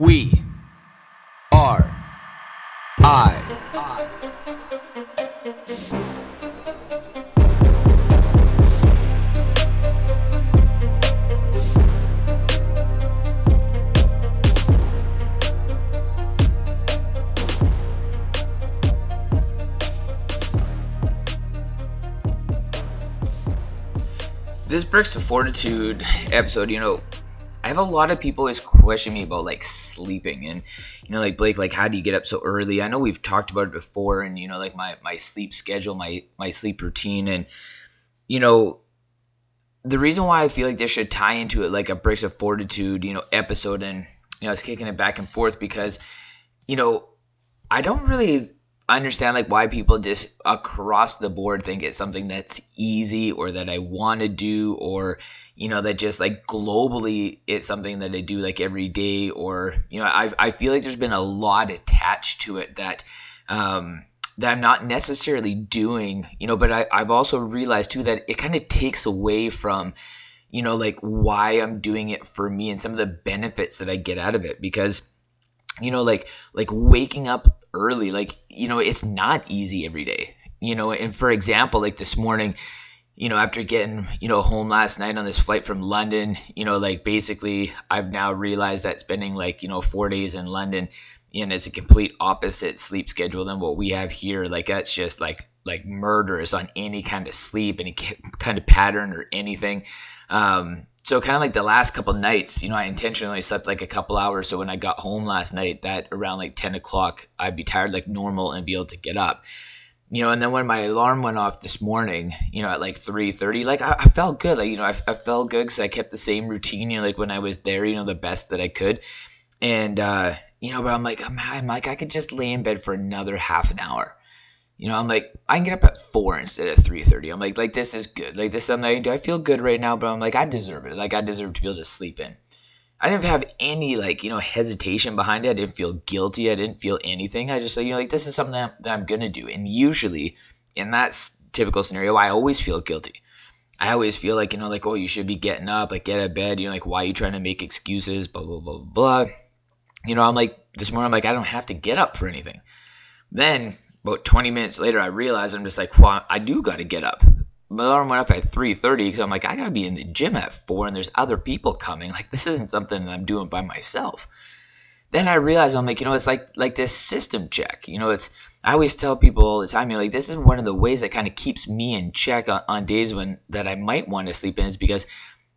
We are I. This Bricks of Fortitude episode, you know, I have a lot of people is question me about like sleeping and you know like Blake like how do you get up so early? I know we've talked about it before and you know like my my sleep schedule, my my sleep routine and you know the reason why I feel like this should tie into it like a Bricks of Fortitude, you know, episode and you know, it's kicking it back and forth because you know, I don't really understand like why people just across the board think it's something that's easy or that I want to do or you know that just like globally it's something that I do like every day or you know I I feel like there's been a lot attached to it that um that I'm not necessarily doing you know but I I've also realized too that it kind of takes away from you know like why I'm doing it for me and some of the benefits that I get out of it because you know like like waking up early like you know it's not easy every day you know and for example like this morning you know after getting you know home last night on this flight from london you know like basically i've now realized that spending like you know four days in london and it's a complete opposite sleep schedule than what we have here. Like that's just like like murderous on any kind of sleep any kind of pattern or anything. Um so kind of like the last couple nights, you know, I intentionally slept like a couple hours. So when I got home last night, that around like 10 o'clock, I'd be tired like normal and be able to get up. You know, and then when my alarm went off this morning, you know, at like 3:30, like I, I, felt good. Like you know, I, I felt good because I kept the same routine. You know, like when I was there, you know, the best that I could. And uh, you know, but I'm like, I'm, I'm like, I could just lay in bed for another half an hour you know, I'm like, I can get up at four instead of three thirty. I'm like, like this is good. Like this, I'm like, do I feel good right now? But I'm like, I deserve it. Like I deserve to be able to sleep in. I didn't have any like you know hesitation behind it. I didn't feel guilty. I didn't feel anything. I just like you know like this is something that, that I'm gonna do. And usually in that typical scenario, I always feel guilty. I always feel like you know like oh you should be getting up like get out of bed. You know like why are you trying to make excuses? Blah blah blah blah. You know I'm like this morning I'm like I don't have to get up for anything. Then about 20 minutes later, I realized I'm just like, well, I do got to get up. My alarm went up at 3:30 because I'm like, I gotta be in the gym at four, and there's other people coming. Like this isn't something that I'm doing by myself. Then I realized I'm like, you know, it's like like this system check. You know, it's I always tell people all the time, you know, like this is one of the ways that kind of keeps me in check on, on days when that I might want to sleep in is because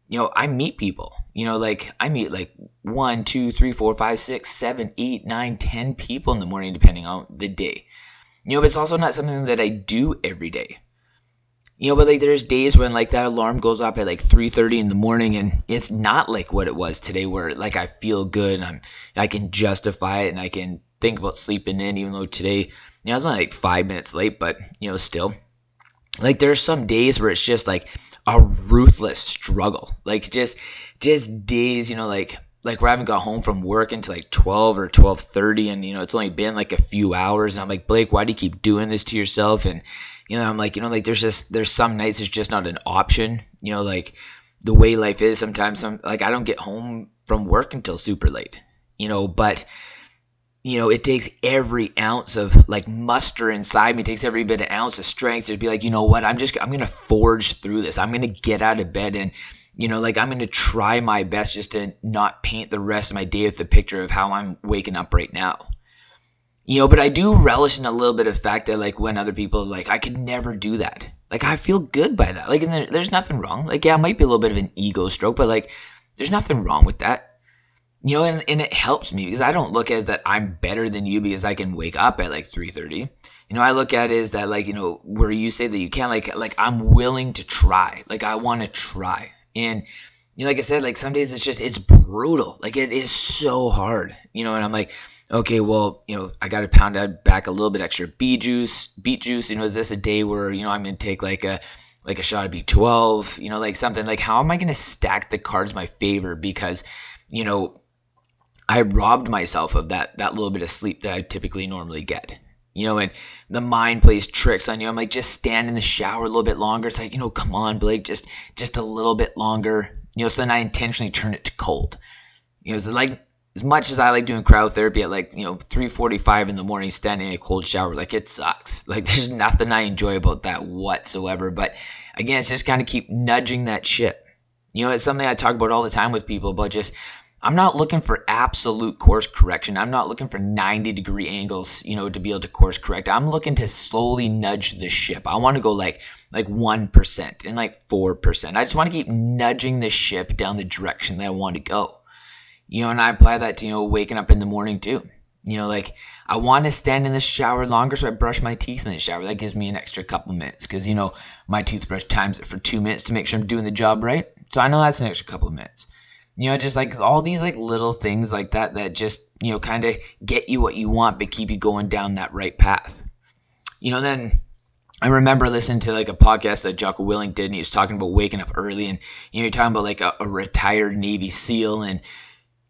you know, I meet people. You know, like I meet like one, two, three, four, five, six, seven, eight, nine, ten people in the morning, depending on the day. You know, but it's also not something that I do every day. You know, but like there's days when like that alarm goes off at like 3:30 in the morning and it's not like what it was today where like I feel good and I'm I can justify it and I can think about sleeping in even though today, you know, I was only like 5 minutes late, but you know, still like there's some days where it's just like a ruthless struggle. Like just just days, you know, like like I haven't got home from work until like 12 or 12:30 and you know it's only been like a few hours and I'm like Blake why do you keep doing this to yourself? And you know I'm like you know like there's just there's some nights it's just not an option you know like the way life is sometimes I'm like I don't get home from work until super late you know but you know it takes every ounce of like muster inside me it takes every bit of ounce of strength to be like you know what? I'm just I'm to forge through this. I'm to get out of bed and you know, like I'm going to try my best just to not paint the rest of my day with the picture of how I'm waking up right now. You know, but I do relish in a little bit of fact that like when other people like I could never do that. Like I feel good by that. Like and there, there's nothing wrong. Like yeah, it might be a little bit of an ego stroke, but like there's nothing wrong with that. You know, and, and it helps me because I don't look as that I'm better than you because I can wake up at like 3:30. You know, I look at it as that like, you know, where you say that you can't like like I'm willing to try. Like I want to try. And you know, like I said, like some days it's just it's brutal. Like it is so hard. You know, and I'm like, okay, well, you know, I got to pound out back a little bit extra beet juice, beet juice. You know, is this a day where you know I'm gonna take like a like a shot of B12? You know, like something like how am I gonna stack the cards my favor because you know I robbed myself of that that little bit of sleep that I typically normally get. You know, and the mind plays tricks on you. I'm like, just stand in the shower a little bit longer. It's like, you know, come on, Blake, just just a little bit longer. You know, so then I intentionally turn it to cold. You know, it's like as much as I like doing cryotherapy at like you know 3:45 in the morning, standing in a cold shower, like it sucks. Like there's nothing I enjoy about that whatsoever. But again, it's just kind of keep nudging that ship. You know, it's something I talk about all the time with people, but just I'm not looking for absolute course correction. I'm not looking for 90 degree angles, you know, to be able to course correct. I'm looking to slowly nudge the ship. I want to go like like 1% and like 4%. I just want to keep nudging the ship down the direction that I want to go. You know, and I apply that to, you know, waking up in the morning too. You know, like I want to stand in the shower longer, so I brush my teeth in the shower. That gives me an extra couple minutes because, you know, my toothbrush times it for two minutes to make sure I'm doing the job right. So I know that's an extra couple minutes you know just like all these like little things like that that just you know kind of get you what you want but keep you going down that right path you know then I remember listening to like a podcast that Jocko Willink did, and he was talking about waking up early, and you know, you're talking about like a, a retired Navy SEAL, and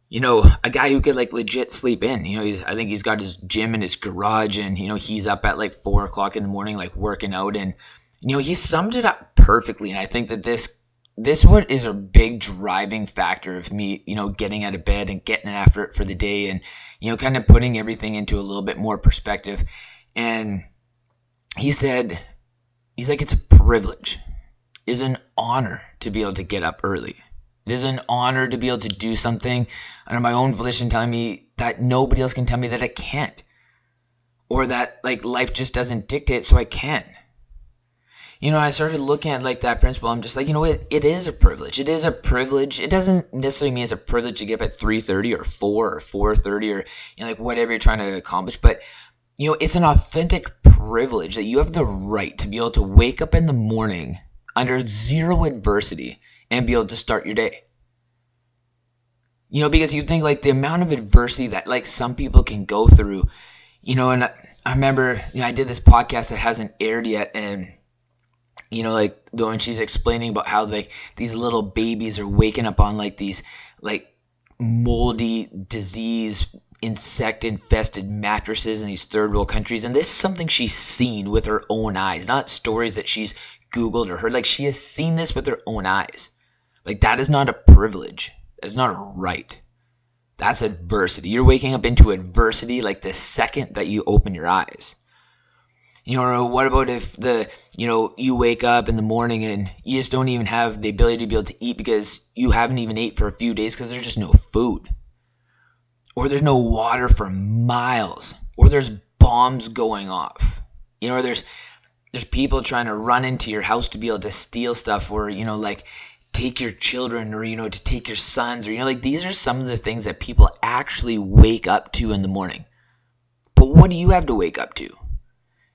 you know, a guy who could like legit sleep in. You know, he's I think he's got his gym in his garage, and you know, he's up at like four o'clock in the morning, like working out, and you know, he summed it up perfectly, and I think that this this what is a big driving factor of me, you know, getting out of bed and getting after it for the day and, you know, kind of putting everything into a little bit more perspective. And he said, he's like, it's a privilege. It is an honor to be able to get up early. It is an honor to be able to do something under my own volition telling me that nobody else can tell me that I can't. Or that like life just doesn't dictate so I can you know, I started looking at like that principle. I'm just like, you know, it, it is a privilege. It is a privilege. It doesn't necessarily mean it's a privilege to get up at 3:30 or 4 or 4:30 or you know, like whatever you're trying to accomplish. But you know, it's an authentic privilege that you have the right to be able to wake up in the morning under zero adversity and be able to start your day. You know, because you think like the amount of adversity that like some people can go through, you know, and I, I remember, you know, I did this podcast that hasn't aired yet and you know, like when she's explaining about how like these little babies are waking up on like these like moldy disease insect infested mattresses in these third world countries. And this is something she's seen with her own eyes not stories that she's googled or heard. Like she has seen this with her own eyes. Like that is not a privilege. That's not a right. That's adversity. You're waking up into adversity like the second that you open your eyes you know, what about if the you know you wake up in the morning and you just don't even have the ability to be able to eat because you haven't even ate for a few days because there's just no food, or there's no water for miles, or there's bombs going off. You know, there's there's people trying to run into your house to be able to steal stuff, or you know, like take your children, or you know, to take your sons, or you know, like these are some of the things that people actually wake up to in the morning. But what do you have to wake up to?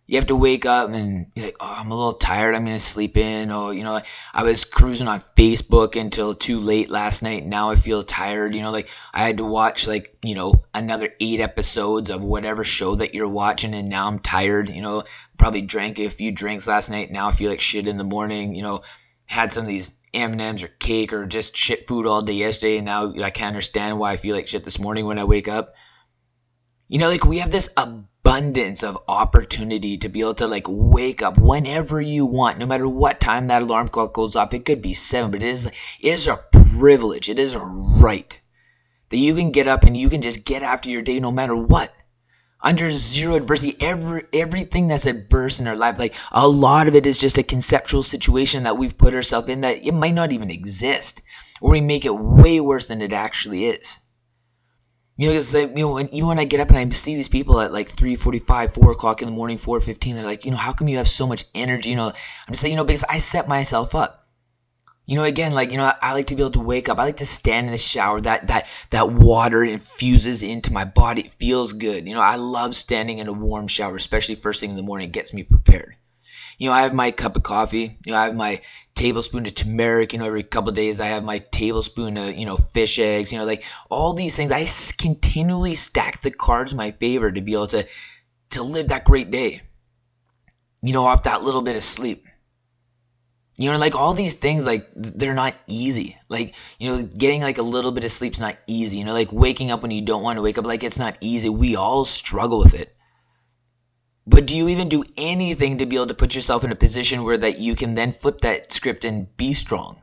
You have to wake up and be like, oh, I'm a little tired. I'm gonna sleep in. Or you know, I was cruising on Facebook until too late last night. Now I feel tired. You know, like I had to watch like you know another eight episodes of whatever show that you're watching, and now I'm tired. You know, probably drank a few drinks last night. Now I feel like shit in the morning. You know, had some of these M&Ms or cake or just shit food all day yesterday, and now I can't understand why I feel like shit this morning when I wake up. You know, like we have this abundance of opportunity to be able to like wake up whenever you want, no matter what time that alarm clock goes off. It could be seven, but it is it is a privilege. It is a right that you can get up and you can just get after your day no matter what. Under zero adversity, every everything that's adverse in our life, like a lot of it is just a conceptual situation that we've put ourselves in that it might not even exist, or we make it way worse than it actually is. You know, because like, you know, when, even when I get up and I see these people at like 3:45, 4 o'clock in the morning, 4:15, they're like, you know, how come you have so much energy? You know, I'm just saying, you know, because I set myself up. You know, again, like you know, I, I like to be able to wake up. I like to stand in the shower. That that that water infuses into my body. It feels good. You know, I love standing in a warm shower, especially first thing in the morning. It gets me prepared. You know, I have my cup of coffee. You know, I have my tablespoon of turmeric. You know, every couple days I have my tablespoon of you know fish eggs. You know, like all these things. I continually stack the cards in my favor to be able to to live that great day. You know, off that little bit of sleep. You know, like all these things, like they're not easy. Like you know, getting like a little bit of sleep's not easy. You know, like waking up when you don't want to wake up, like it's not easy. We all struggle with it. But do you even do anything to be able to put yourself in a position where that you can then flip that script and be strong?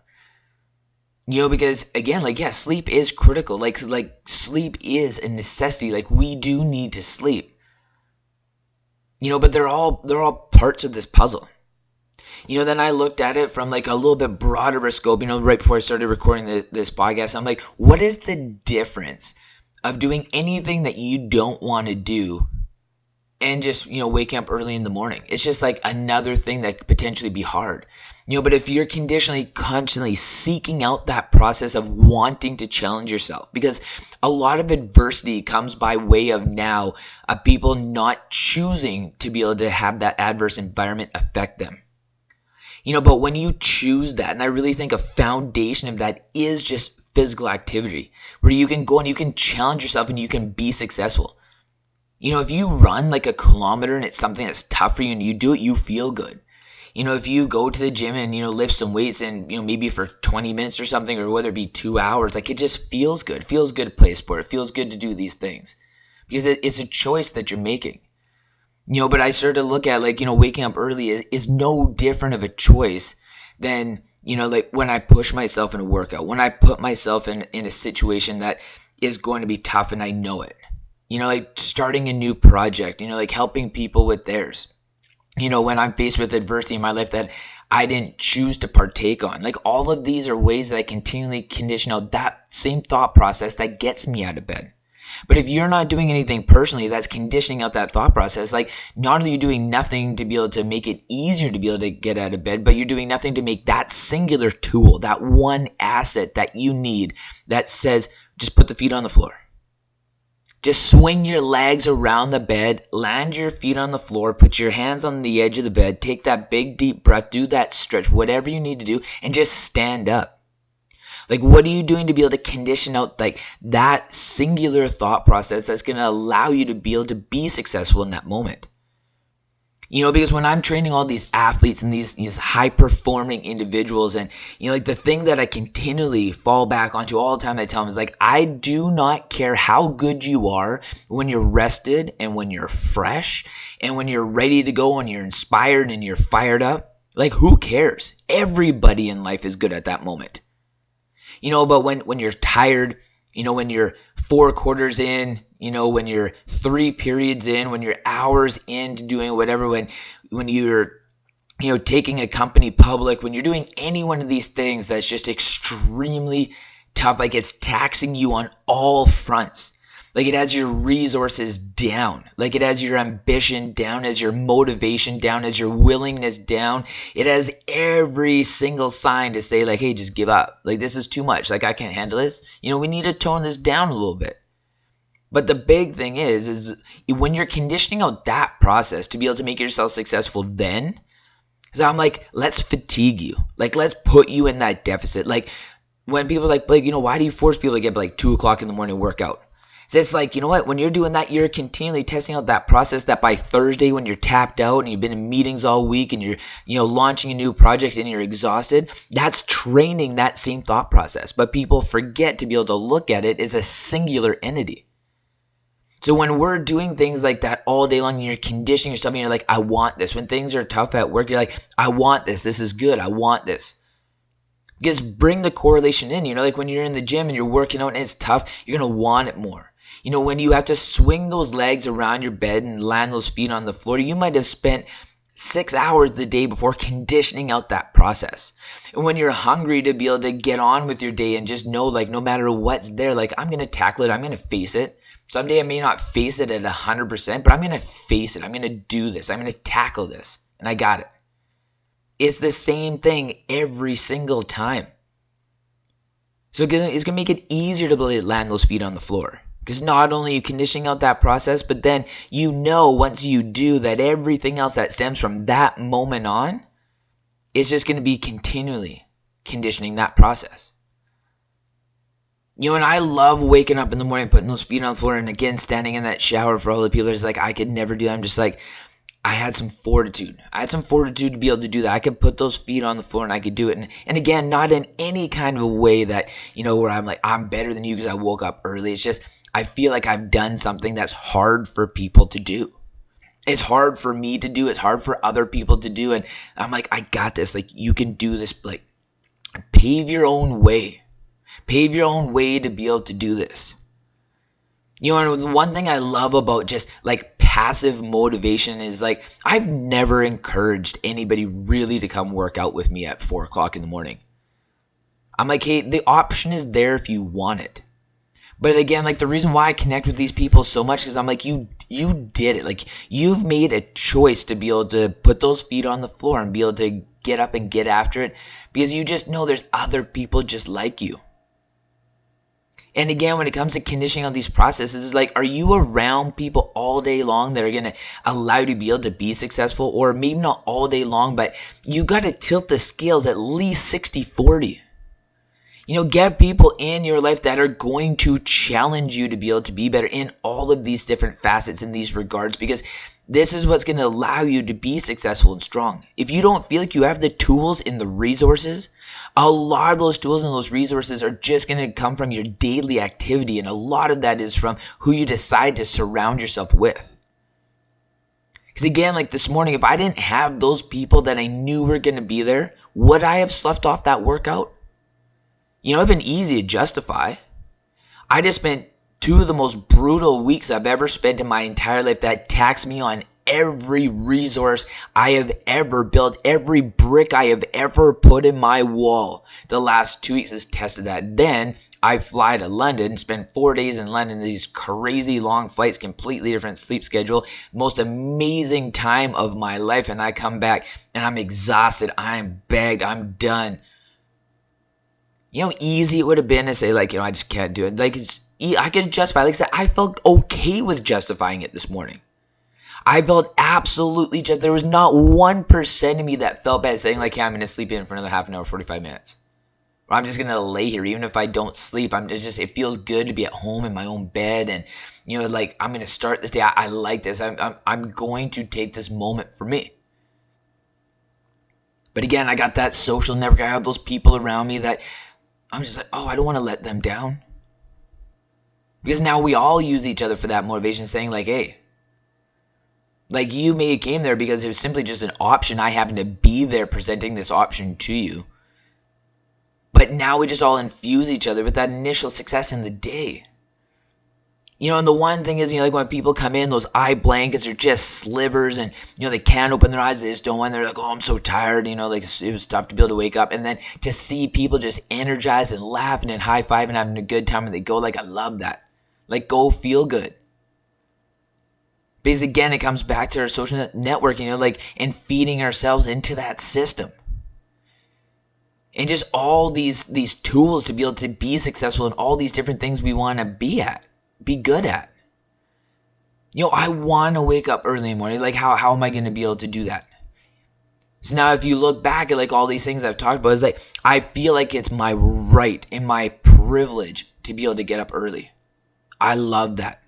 you know because again like yeah sleep is critical. Like like sleep is a necessity. Like we do need to sleep. You know but they're all they're all parts of this puzzle. You know then i looked at it from like a little bit broader scope you know right before i started recording the, this podcast. I'm like what is the difference of doing anything that you don't want to do and just you know waking up early in the morning it's just like another thing that could potentially be hard you know, but if you're conditionally constantly seeking out that process of wanting to challenge yourself, because a lot of adversity comes by way of now of people not choosing to be able to have that adverse environment affect them. You know, but when you choose that, and I really think a foundation of that is just physical activity, where you can go and you can challenge yourself and you can be successful. You know, if you run like a kilometer and it's something that's tough for you and you do it, you feel good you know, if you go to the gym and, you know, lift some weights and, you know, maybe for 20 minutes or something, or whether it be two hours, like it just feels good. It feels good to play sport. It feels good to do these things because it, it's a choice that you're making. You know, but I started to look at like, you know, waking up early is, is no different of a choice than, you know, like when I push myself in a workout, when I put myself in, in a situation that is going to be tough and I know it. You know, like starting a new project, you know, like helping people with theirs you know, when I'm faced with adversity in my life that I didn't choose to partake on. Like all of these are ways that I continually condition out that same thought process that gets me out of bed. But if you're not doing anything personally that's conditioning out that thought process, like not only are you doing nothing to be able to make it easier to be able to get out of bed, but you're doing nothing to make that singular tool, that one asset that you need that says just put the feet on the floor. Just swing your legs around the bed, land your feet on the floor, put your hands on the edge of the bed, take that big deep breath, do that stretch, whatever you need to do, and just stand up. Like, what are you doing to be able to condition out like that singular thought process that's going to allow you to be able to be successful in that moment? You know, because when I'm training all these athletes and these, these high performing individuals, and, you know, like the thing that I continually fall back onto all the time, I tell them is like, I do not care how good you are when you're rested and when you're fresh and when you're ready to go and you're inspired and you're fired up. Like, who cares? Everybody in life is good at that moment. You know, but when, when you're tired, you know, when you're four quarters in, you know, when you're three periods in, when you're hours into doing whatever, when when you're you know taking a company public, when you're doing any one of these things that's just extremely tough, like it's taxing you on all fronts. Like it has your resources down. Like it has your ambition down, as your motivation down, as your willingness down. It has every single sign to say like, hey, just give up. Like this is too much. Like I can't handle this. You know, we need to tone this down a little bit. But the big thing is, is when you're conditioning out that process to be able to make yourself successful, then, so I'm like, let's fatigue you, like let's put you in that deficit. Like when people like, like you know, why do you force people to get like two o'clock in the morning workout? So it's like, you know what? When you're doing that, you're continually testing out that process. That by Thursday, when you're tapped out and you've been in meetings all week and you're, you know, launching a new project and you're exhausted, that's training that same thought process. But people forget to be able to look at it as a singular entity. So when we're doing things like that all day long and you're conditioning yourself and you're like, I want this. When things are tough at work, you're like, I want this. This is good. I want this. Just bring the correlation in. You know, like when you're in the gym and you're working out and it's tough, you're going to want it more. You know, when you have to swing those legs around your bed and land those feet on the floor, you might have spent six hours the day before conditioning out that process. And when you're hungry to be able to get on with your day and just know, like, no matter what's there, like, I'm to tackle it, I'm to face it. Someday I may not face it at 100%, but I'm to face it. I'm to do this. I'm to tackle this. And I got it. It's the same thing every single time. So it's to make it easier to land those feet on the floor. Because not only you conditioning out that process, but then you know once you do that everything else that stems from that moment on is just going to be continually conditioning that process. You know, and I love waking up in the morning, putting those feet on the floor, and again, standing in that shower for all the people that's like, I could never do that. I'm just like, I had some fortitude. I had some fortitude to be able to do that. I could put those feet on the floor and I could do it. And, and again, not in any kind of a way that, you know, where I'm like, I'm better than you because I woke up early. It's just, I feel like I've done something that's hard for people to do. It's hard for me to do. It's hard for other people to do. And I'm like, I got this. Like, you can do this. Like, pave your own way Pave your own way to be able to do this. You know, the one thing I love about just like passive motivation is like I've never encouraged anybody really to come work out with me at four o'clock in the morning. I'm like, hey, the option is there if you want it. But again, like the reason why I connect with these people so much is I'm like, you you did it. Like you've made a choice to be able to put those feet on the floor and be able to get up and get after it because you just know there's other people just like you. And again, when it comes to conditioning on these processes, it's like, are you around people all day long that are going to allow you to be able to be successful? Or maybe not all day long, but you got to tilt the scales at least 60 40. You know, get people in your life that are going to challenge you to be able to be better in all of these different facets in these regards because this is what's going to allow you to be successful and strong. If you don't feel like you have the tools and the resources, a lot of those tools and those resources are just going to come from your daily activity, and a lot of that is from who you decide to surround yourself with. Because again, like this morning, if I didn't have those people that I knew were going to be there, would I have slept off that workout? You know, it's been easy to justify. I just spent two of the most brutal weeks I've ever spent in my entire life that taxed me on every resource I have ever built, every brick I have ever put in my wall. The last two weeks has tested that. Then I fly to London, spend four days in London, these crazy long flights, completely different sleep schedule, most amazing time of my life, and I come back and I'm exhausted, I'm bagged, I'm done you know, easy it would have been to say like, you know, I just can't do it. Like, I could justify. Like I said, I felt okay with justifying it this morning. I felt absolutely just. There was not one percent of me that felt bad saying like, "Hey, I'm gonna sleep in for another half an hour, 45 minutes." Or I'm just gonna lay here, even if I don't sleep. I'm just. It feels good to be at home in my own bed, and you know, like I'm gonna start this day. I, I like this. I'm, I'm I'm going to take this moment for me. But again, I got that social network. I have those people around me that I'm just like, oh, I don't want to let them down. Because now we all use each other for that motivation, saying, like, hey, like you may have came there because it was simply just an option. I happened to be there presenting this option to you. But now we just all infuse each other with that initial success in the day. You know, and the one thing is, you know, like when people come in, those eye blankets are just slivers, and you know they can't open their eyes. They just don't want. They're like, oh, I'm so tired. You know, like it was tough to be able to wake up, and then to see people just energized and laughing and high fiving, and having a good time, and they go like, I love that. Like, go feel good. Because again, it comes back to our social networking, you know, like and feeding ourselves into that system and just all these these tools to be able to be successful in all these different things we want to be at be good at. You know, I want to wake up early in the morning. Like, how, how am I going to be able to do that? So now, if you look back at like all these things I've talked about, it's like I feel like it's my right and my privilege to be able to get up early. I love that.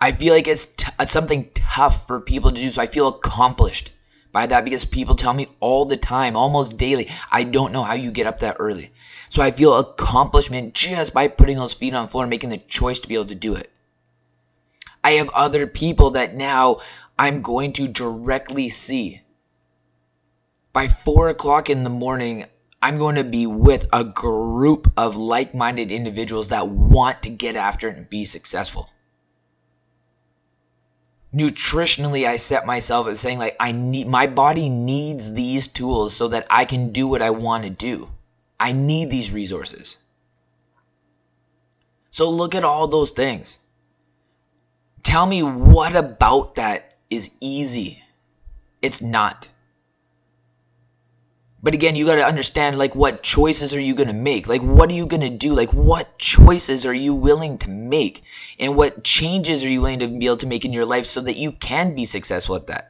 I feel like it's, t- it's something tough for people to do, so I feel accomplished by that because people tell me all the time, almost daily, I don't know how you get up that early. So I feel accomplishment just by putting those feet on floor and making the choice to be able to do it. I have other people that now I'm going to directly see. By 4 o'clock in the morning, I'm going to be with a group of like minded individuals that want to get after it and be successful. Nutritionally, I set myself as saying, like, I need my body needs these tools so that I can do what I want to do. I need these resources. So look at all those things. Tell me what about that is easy. It's not. But again, you got to understand like what choices are you going to make? Like what are you going to do? Like what choices are you willing to make? And what changes are you willing to be able to make in your life so that you can be successful at that?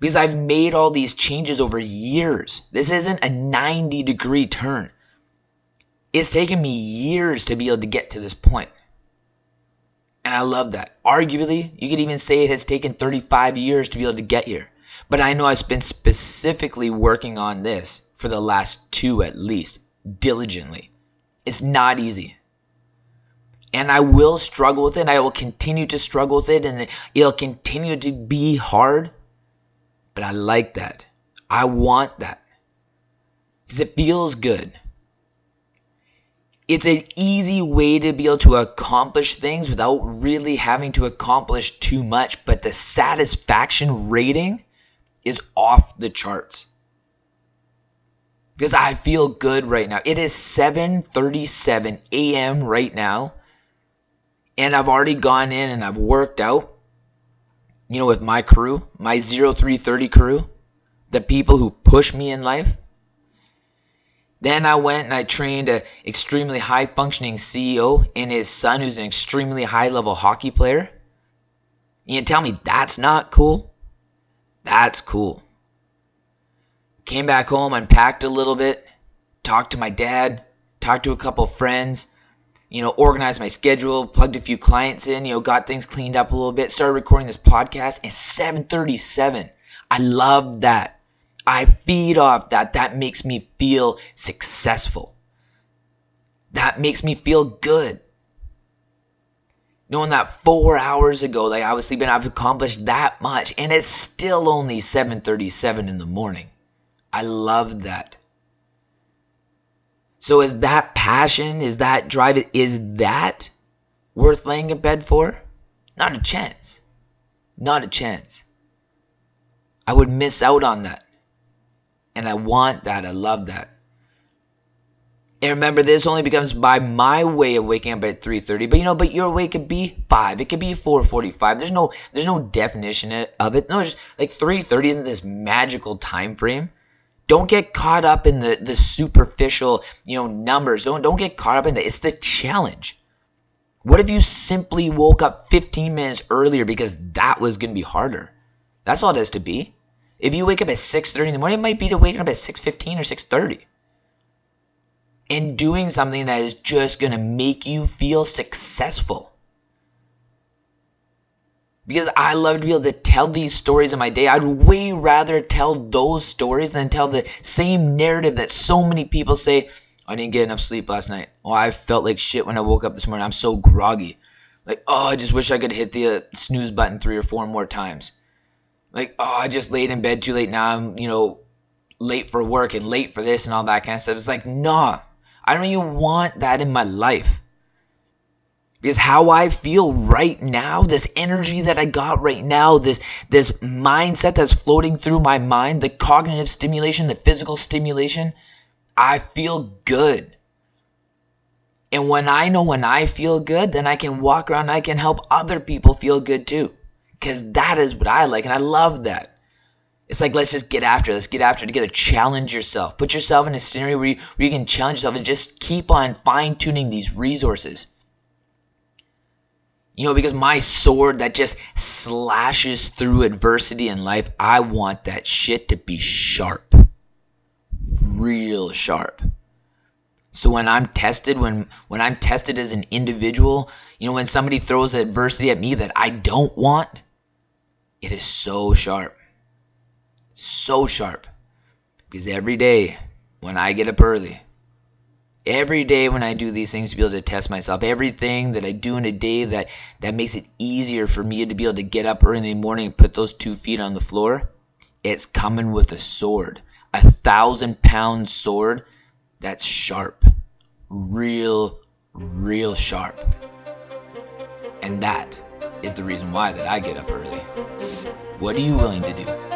Because I've made all these changes over years. This isn't a 90 degree turn. It's taken me years to be able to get to this point. And I love that. Arguably, you could even say it has taken 35 years to be able to get here. But I know I've been specifically working on this for the last two at least, diligently. It's not easy. And I will struggle with it. I will continue to struggle with it. And it'll continue to be hard. But I like that. I want that. Because it feels good. it's an easy way to be able to accomplish things without really having to accomplish too much, but the satisfaction rating is off the charts. Because I feel good right now. It is 7:37 a.m. right now. And I've already gone in and I've worked out. You know, with my crew, my 0330 crew, the people who push me in life. Then I went and I trained an extremely high functioning CEO and his son, who's an extremely high level hockey player. You tell me that's not cool? That's cool. Came back home, unpacked a little bit, talked to my dad, talked to a couple friends, you know, organized my schedule, plugged a few clients in, you know, got things cleaned up a little bit, started recording this podcast at 737. I love that. I feed off that. That makes me feel successful. That makes me feel good. Knowing that four hours ago, like I was sleeping, I've accomplished that much, and it's still only 7:37 in the morning. I love that. So is that passion? Is that drive? Is that worth laying in bed for? Not a chance. Not a chance. I would miss out on that. And I want that. I love that. And remember, this only becomes by my way of waking up at 3:30. But you know, but your way could be five. It could be 4:45. There's no, there's no definition of it. No, just like 3:30 isn't this magical time frame. Don't get caught up in the the superficial, you know, numbers. Don't don't get caught up in that. It's the challenge. What if you simply woke up 15 minutes earlier because that was going to be harder? That's all it is to be. If you wake up at 6:30 in the morning, it might be to waking up at 6:15 or 6:30. And doing something that is just going to make you feel successful. Because I love to be able to tell these stories in my day. I'd way rather tell those stories than tell the same narrative that so many people say, I didn't get enough sleep last night. Oh, I felt like shit when I woke up this morning. I'm so groggy. Like, oh, I just wish I could hit the uh, snooze button three or four more times like, oh, I just laid in bed too late. Now I'm, you know, late for work and late for this and all that kind of stuff. It's like, nah, I don't even want that in my life. Because how I feel right now, this energy that I got right now, this this mindset that's floating through my mind, the cognitive stimulation, the physical stimulation, I feel good. And when I know when I feel good, then I can walk around, I can help other people feel good too. Because that is what I like, and I love that. It's like, let's just get after it. Let's get after it together. Challenge yourself. Put yourself in a scenario where you, where you can challenge yourself and just keep on fine tuning these resources. You know, because my sword that just slashes through adversity in life, I want that shit to be sharp. Real sharp. So when I'm tested, when when I'm tested as an individual, you know, when somebody throws adversity at me that I don't want, it is so sharp. So sharp. Because every day when I get up early, every day when I do these things to be able to test myself, everything that I do in a day that, that makes it easier for me to be able to get up early in the morning and put those two feet on the floor, it's coming with a sword. A thousand pound sword that's sharp. Real, real sharp. And that is the reason why that I get up early. What are you willing to do?